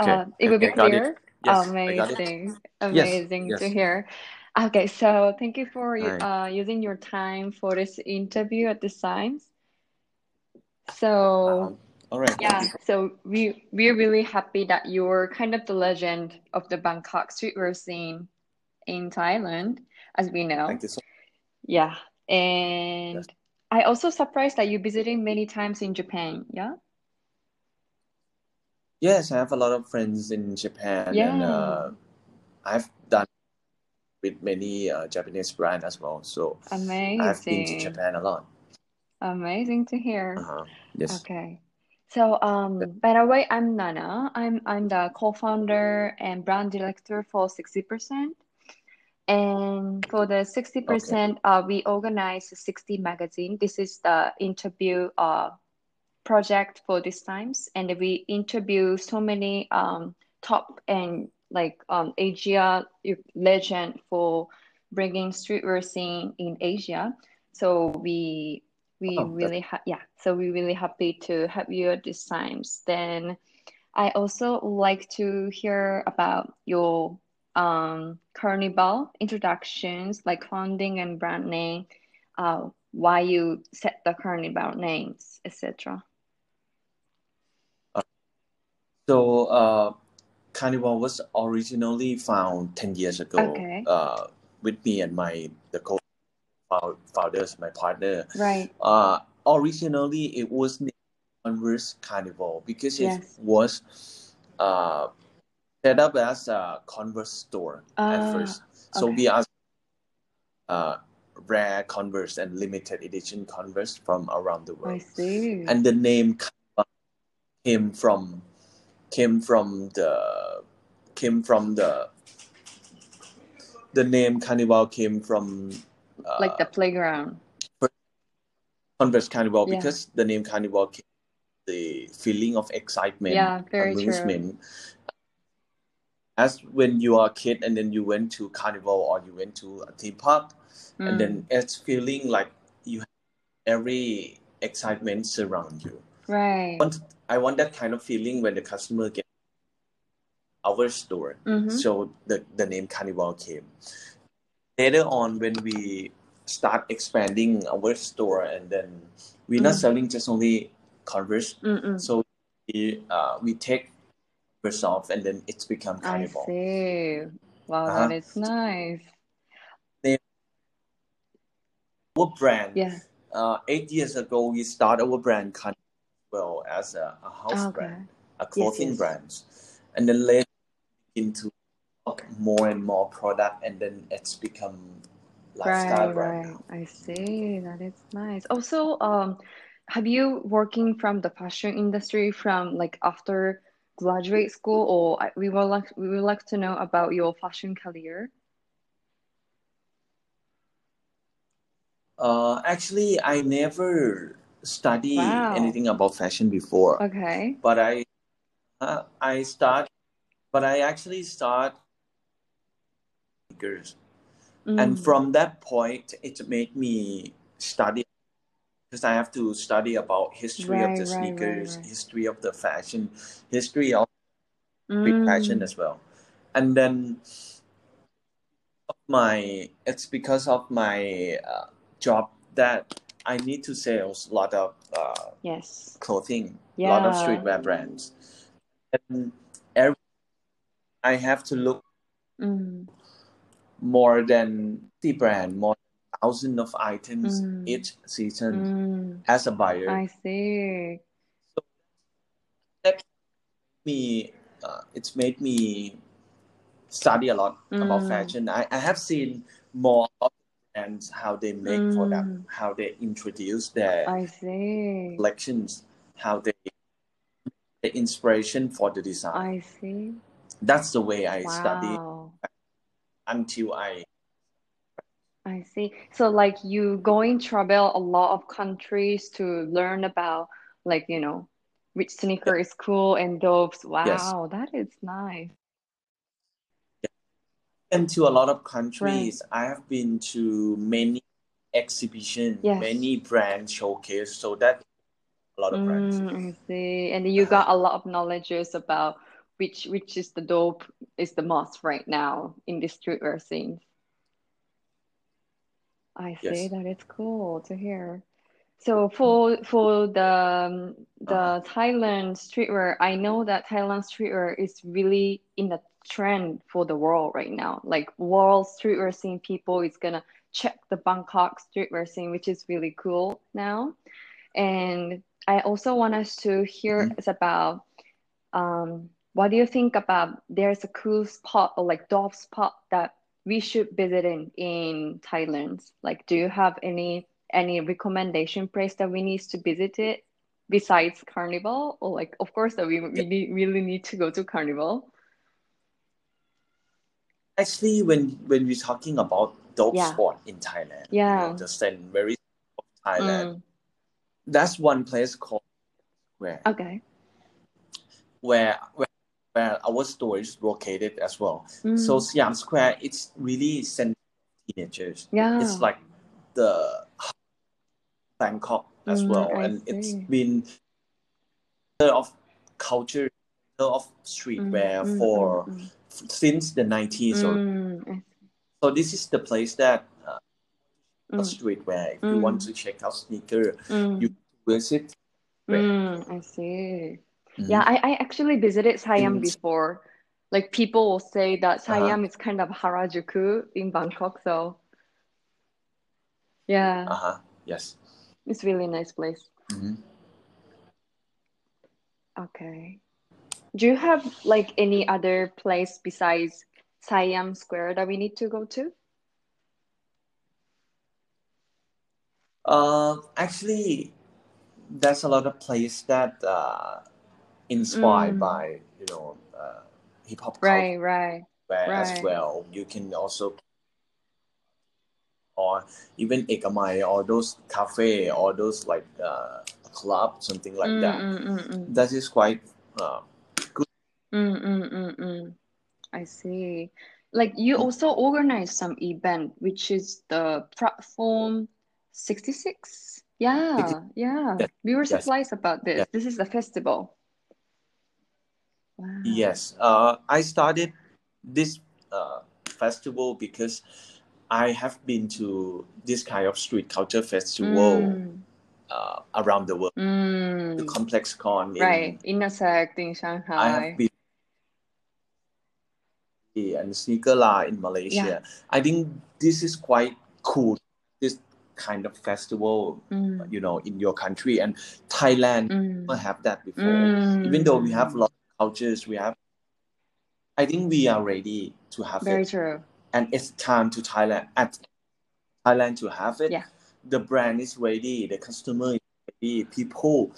Okay, Uh, it will be I got it. clear. Yes, it. Amazing, Yes, amazing to yes. hear. Okay, so thank you for you- Hi. uh, using your time for this interview at this time. So Um, all right. yeah, so we we're really happy that you're kind of the legend of the Bangkok streetwear scene in Thailand, as we know. Thank you so Yeah, and Yes. I also surprised that you're visiting many times in Japan. Yeah. Yes, I have a lot of friends in Japan, and uh, I've done with many uh, Japanese brands as well. So amazing! I've been to Japan a lot. Amazing to hear. Uh-huh. Yes. Okay. So, um, by the way, I'm Nana. I'm I'm the co-founder and brand director for 60%. And for the 60%, uh, we organize 60 magazine. This is the interview uh project for these times. And we interview so many um top and like um Asia legend for bringing streetwear scene in Asia. So we we Oh, really ha yeah, so we really happy to have you at these times. Then I also like to hear about your um carnival introductions, like founding and brand name, uh, why you set the carnival names, etc. So, uh, Carnival was originally found 10 years ago Okay. uh, with me and my the co founders, my partner. Right. Uh, originally, it was named Converse Carnival because it Yes. was uh, set up as a Converse store at Ah, first. So okay. we are uh, rare Converse and limited edition Converse from around the world. I see. And the name Carnival came from came from the came from the the name Carnival came from uh, Like the playground. Converse Carnival Yeah. because the name Carnival came the feeling of excitement, Yeah, very true. As when you are a kid and then you went to Carnival or you went to a theme park, Mm. and then it's feeling like you have every excitement surround you. Right. I want, that kind of feeling when the customer get our store. Mm-hmm. So the, the name Carnival came. Later on, when we start expanding our store, and then we're not Mm. selling just only Converse, Mm-mm. so we uh, we take Converse off, and then it's become Carnival. I see. Wow, Uh-huh. that is nice. Our brand, Yeah. uh, eight years ago, we started our brand Carnival well as a, a house Okay. brand, a clothing yes. brand, and then later into more and more product, and then it's become lifestyle Right, brand. right. I see. That is nice. Also, um, have you working from the fashion industry from like after graduate school, or we would like we would like to know about your fashion career. Uh, actually, I never study Wow. anything about fashion before, Okay. but I uh, I start, but I actually start sneakers, and Mm. from that point, it made me study because I have to study about history of Right, the right, right, sneakers, right. history of the fashion, history of street fashion Mm. as well, and then my it's because of my uh, job that I need to sell a lot of uh, Yes. clothing, a lot of streetwear brands, and every I have to look Mm. more than the brand, more than thousand of items Mm. each season Mm. as a buyer. I see. That me, uh, it's made me study a lot about Mm. fashion. I, I have seen more of brands how they make product, Mm. how they introduce their I see. collections, how they the inspiration for the design. I see. That's the way I study until I I see. So like you going travel a lot of countries to learn about like, you know, which sneaker is cool and those. Yes. Wow, that is nice. Been to a lot of countries. I have been to many exhibitions, Yes. many brand showcase. So that a lot of brands. Mm, I see. And you got a lot of knowledges about which which is the dope is the most right now in the streetwear scene. I see Yes. that it's cool to hear. So for for the um, the Uh-huh. Thailand streetwear, I know that Thailand streetwear is really in the trend for the world right now. Like world streetwear scene people is gonna check the Bangkok streetwear scene, which is really cool now. And I also want us to hear Mhm. about um, what do you think about there's a cool spot or like dope spot that we should visit in in Thailand? Like, do you have any any recommendation place that we need to visit it besides Carnival? Or like, of course, that we need, really need to go to Carnival. Actually, when when we're talking about dope Yeah. spot in Thailand, you Yeah. know, the stand very of Thailand. Mm, That's one place called where okay. where where, where our store is located as well. Mm, So Siam Square, it's really of teenagers. yeah. It's like the Bangkok as Mm, well, I and it's been center of culture, of Mm, streetwear mm, for mm, mm. since the 90s. So, Mm, so this is the place that uh, mm, streetwear. If you want Mm. to check out sneaker, mm, you visit. mm, I see. Yeah, I, I actually visited Siam before. Like people will say that Uh-huh. Siam is kind of Harajuku in Bangkok, so yeah, Uh huh. Yes. it's really nice place. Mhm. Okay. Do you have like any other place besides Siam Square that we need to go to? Uh, actually, there's a lot of place that uh, inspired Mm. by you know uh, hip hop culture Right, right. as well. You can also or even Ekamai or those cafe or those like uh, club something like Mm, that. mm, mm, mm. That is quite uh, Mm, mm. I see. Like you also organize some event, which is the platform 66. Yeah, yeah. Yes, We were yes. surprised about this. Yes. This is the festival. Wow. Yes, uh, I started this uh, festival because I have been to this kind of street culture festival Mm, uh, around the world. The mm. Complex Con in Right. Intersect in Shanghai. I have been and Sneaker Lah in Malaysia. I think this is quite cool. This kind of festival, Mm, you know, in your country and Thailand mm, never have that before. Even though we have mm. a lot of cultures, we have. I think we are ready to have Very it, true. And it's time to Thailand at Thailand to have it. Yeah. The brand is ready. The customer is ready. People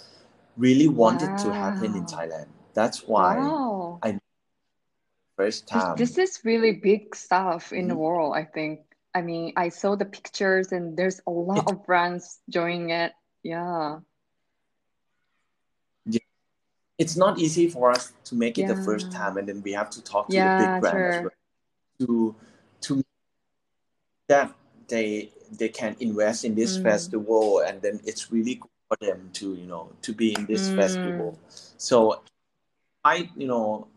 really want it to happen in Thailand. That's why Wow. first This, time. this is really big stuff in the Mhm. world, I think. I mean, I saw the pictures and there's a lot It- of brands joining it. Yeah. yeah. it's not easy for us to make it the first time, and then we have to talk to the big brand as sure. well to to that they they can invest in this Mm. festival, and then it's really good for them to you know to be in this Mm. festival. So, I you know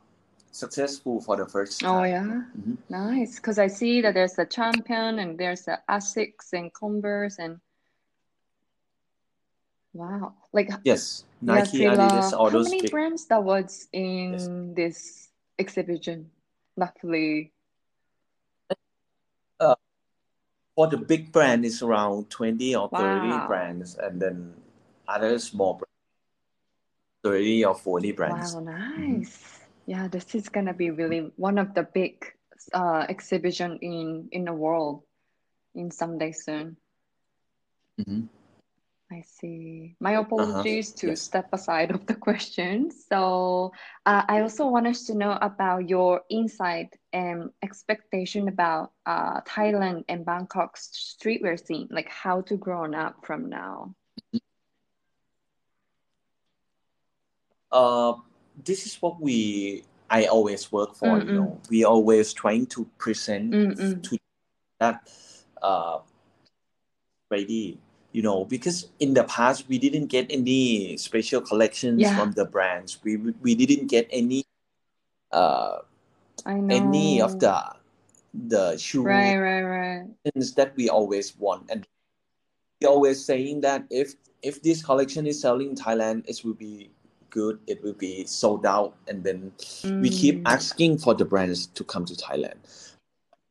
successful for the first time. Oh, time. yeah. Mhm. Nice. Because I see that there's a Champion and there's a Asics and Converse and wow. Like Yes, Nike, Fila. Adidas, all How those many big. brands that was in this exhibition? Luckily. For the big brand, is around twenty or thirty Wow. brands, and then other small brands, thirty or forty brands. Wow, nice. Yeah, this is gonna be really one of the big uh exhibition in in the world in someday soon. Mhm. I see. My apologies to Yes. step aside of the questions. So uh, I also want us to know about your insight and expectation about uh, Thailand and Bangkok's streetwear scene, like how to grow up from now. Uh, this is what we I always work for. Mm, You know, we always trying to present Mm, mm. to that uh, ready. You know, because in the past we didn't get any special collections Yeah. from the brands. We we didn't get any uh, any of the the shoes Right, right, right. that we always want and we always saying that if if this collection is selling in Thailand it will be good it will be sold out and then we keep Mm. asking for the brands to come to Thailand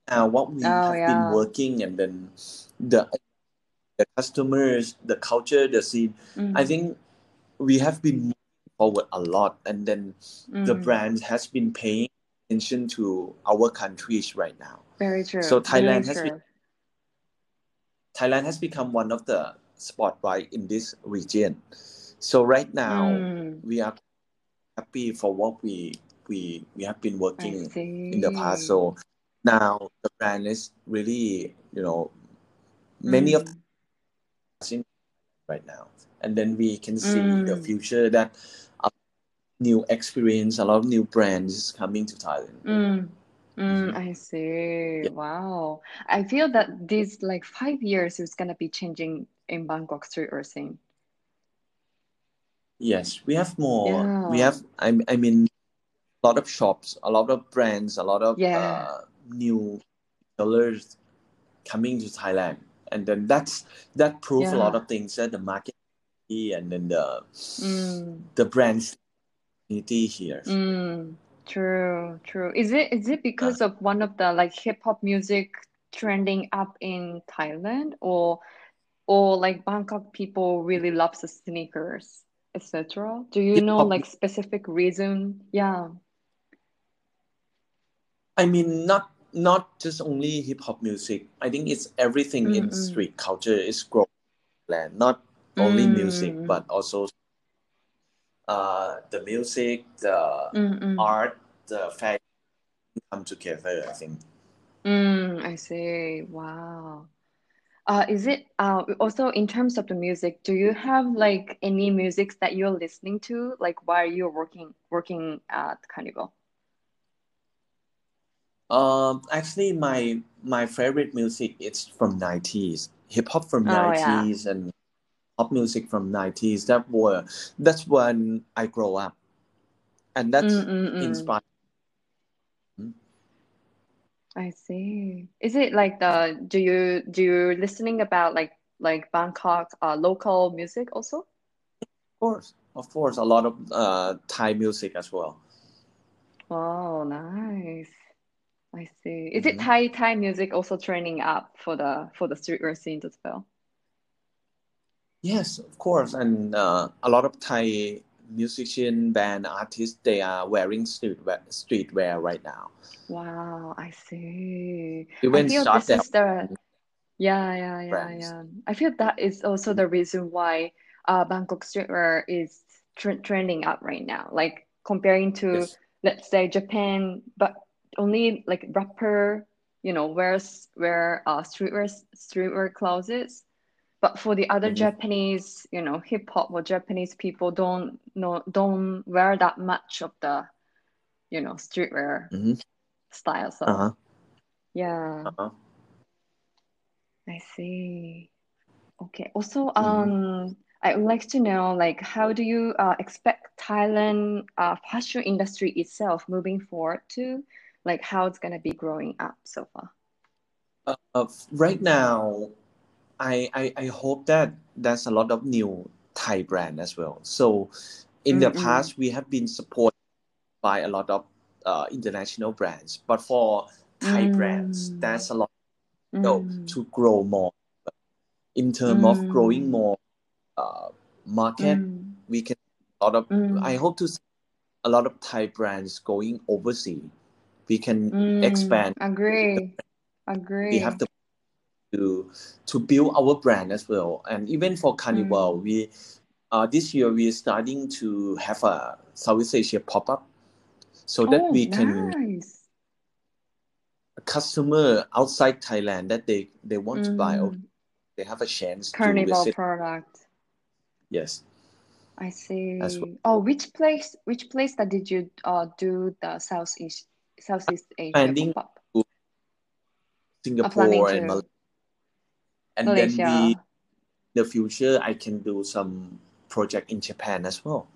now what we Oh, have yeah. been working and then the the customers the culture the scene I Mm, think we have been moving forward a lot and then the mm. brand has been paying attention to our countries right now Very true. so Thailand has been. Thailand has become one of the spotlight in this region. So right now Mm, we are happy for what we we we have been working in the past. So now the brand is really you know many of Mm, us in right now, and then we can see the mm, future that a new experience, a lot of new brands is coming to Thailand. mm, mm, Mhm. I see. Yeah. Wow. I feel that these like five years is gonna be changing in Bangkok streetwear scene. Yes, we have more. We have I I mean a lot of shops, a lot of brands, a lot of Yeah. uh, new sellers coming to Thailand, and then that's that proves a lot of things that the market and then the Mm, the brands community here. mm. True, true. Is it is it Uh, because of one of the like hip hop music trending up in Thailand or or like Bangkok people really loves the sneakers, etc. Do you know like specific reason? Yeah. I mean, not not just only hip hop music. I think it's everything in Mm-mm. street culture is growing. in Thailand. Not only music, Mm. but also uh, the music, the Mm-mm. art, the fashion come together. I think. Mm, I see. Wow. Uh, is it uh also in terms of the music, do you have like any musics that you're listening to like while you're working working at Carnival? Um, actually, my my favorite music is from nineties, hip hop from Oh yeah. nineties and pop music from nineties. That were that's when I grow up, and that's Mm-mm-mm. inspired. I see. Is it like the do you do you listening about like like Bangkok uh local music also? Of course, of course, a lot of uh Thai music as well. Oh, nice. I see. Is it hmm Thai Thai music also trending up for the for the streetwear scene as well? Yes, of course, and uh, a lot of Thai musician, band, artists, they are wearing streetwear, streetwear right now. Wow, I see. I feel this is the yeah, yeah, yeah, brands. yeah. I feel that is also the reason why uh Bangkok streetwear is tr trending up right now. Like comparing to Yes. let's say Japan, but only like rapper, you know, wears wear uh streetwear streetwear clothes. But for the other hmm Japanese, you know, hip hop or Japanese people don't know don't wear that much of the, you know, streetwear hmm style. So Uh-huh. yeah, Uh-huh. I see. Okay. Also, hmm um, I would like to know, like, how do you uh, expect Thailand uh, fashion industry itself moving forward to, like, how it's gonna be growing up so far? Uh, right now, I, I I hope that there's a lot of new Thai brand as well. So in the Mm-mm. past, we have been supported by a lot of uh, international brands, but for Thai brands, Mm, there's a lot to mm, to grow more. In terms of growing mm, more uh, market, mm, we can a lot of I mm, hope to see a lot of Thai brands going overseas. We can mm. expand. Agree. Agree we have the to to build our brand as well. And even for Carnival, Mm. we uh, this year we are starting to have a Southeast Asia pop up, so that Oh, we can nice. a customer outside Thailand that they they want to buy, or Mm. they have a chance to Carnival product. Yes, I as well. see. Oh, which place, which place that did you uh do the Southeast Southeast Asia Expanding pop-up? to Uh, planning Singapore and Malaysia, and then we Malaysia. in the future I can do some project in Japan as well.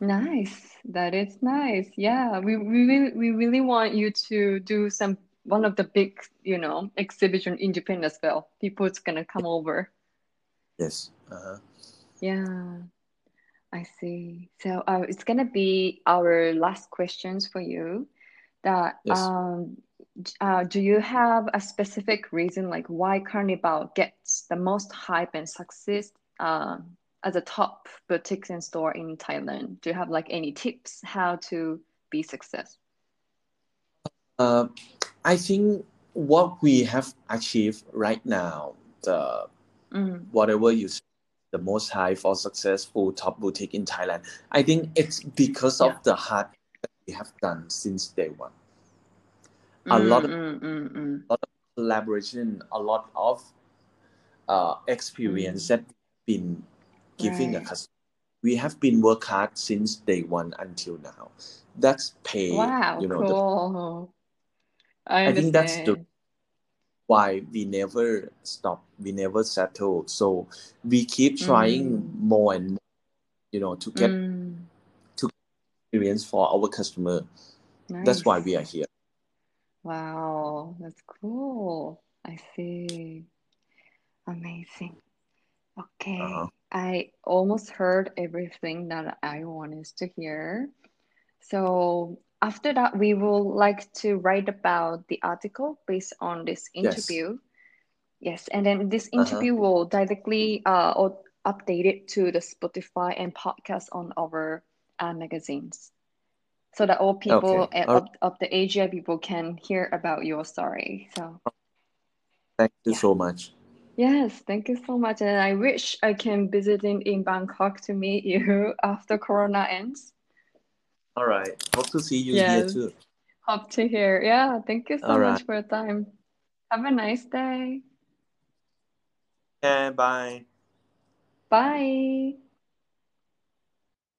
Nice. That is nice. Yeah, we we really we really want you to do some one of the big, you know, exhibition in Japan as well. People's gonna come over. Yes. Uh-huh. Yeah, I see. So uh, it's gonna be our last questions for you. That Yes. um, uh, do you have a specific reason like why Carnival gets the most hype and success uh, as a top boutique and store in Thailand? Do you have like any tips how to be success? Uh, I think what we have achieved right now, the Mm, whatever you say, the most high for successful top boutique in Thailand, I think it's because Yeah. of the hard we have done since day one. A lot of mm, mm, mm, mm. collaboration, a lot of uh, experience that we've been giving the Right. customer. We have been work hard since day one until now. That's pay, Wow, you know, the, cool. I I think that's the why we never stop, we never settle. So we keep trying Mm, more and more, you know, to get mm, experience for our customer. That's why we are here. Wow, that's cool. I see. Amazing. Uh-huh. Okay, I almost heard everything that I wanted to hear. So after that, we will like to write about the article based on this interview. Yes, yes. and then this Uh-huh. interview will directly uh update it to the Spotify and podcast on our uh, magazines, so that all people Okay. of, of the Asia people can hear about your story. So Thank you yeah. so much. Yes, thank you so much. And I wish I can visit in, in Bangkok to meet you after Corona ends. All right. Hope to see you here too. hope to hear. Yeah, thank you so All right. much for your time. Have a nice day. Yeah, bye. Bye.